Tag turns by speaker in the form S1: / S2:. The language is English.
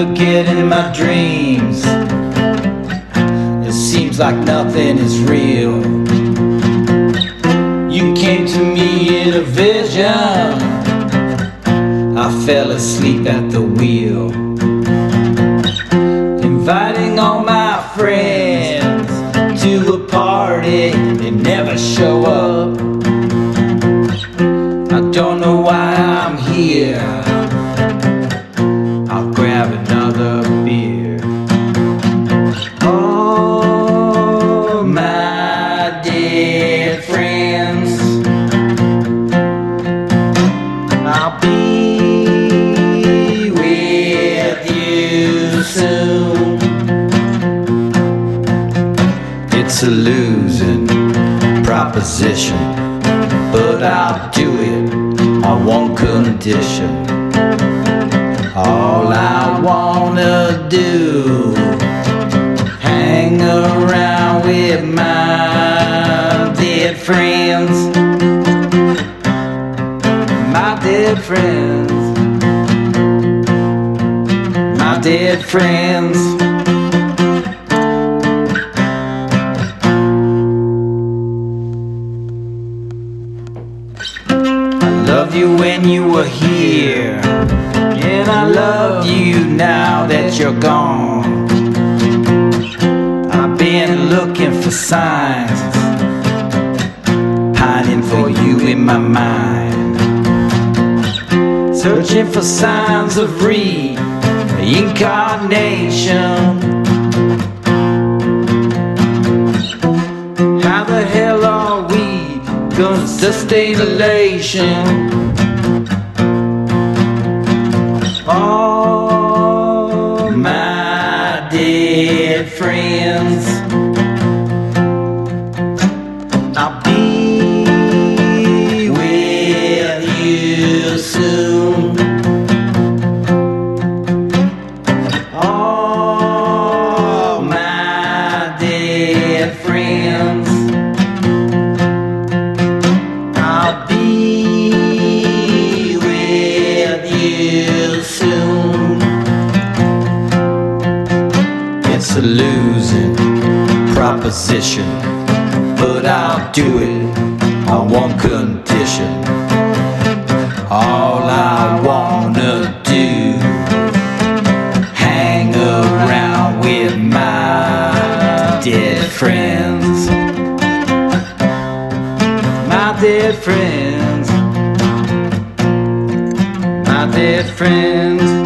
S1: in my dreams. It seems like nothing is real. You came to me in a vision. I fell asleep at the wheel. Inviting all my friends to a party, they never show up. I don't know why I'm here. Proposition, but I'll do it on one condition. All I wanna do, hang around with my dead friends, my dead friends, my dead friends. I love you when you were here. And I love you now that you're gone. I've been looking for signs, pining for you in my mind. Searching for signs of reincarnation. Gonna sustain elation? all my dead friends. Proposition, but I'll do it on one condition. All I wanna do, hang around with my dead friends my dead friends, my dead friends.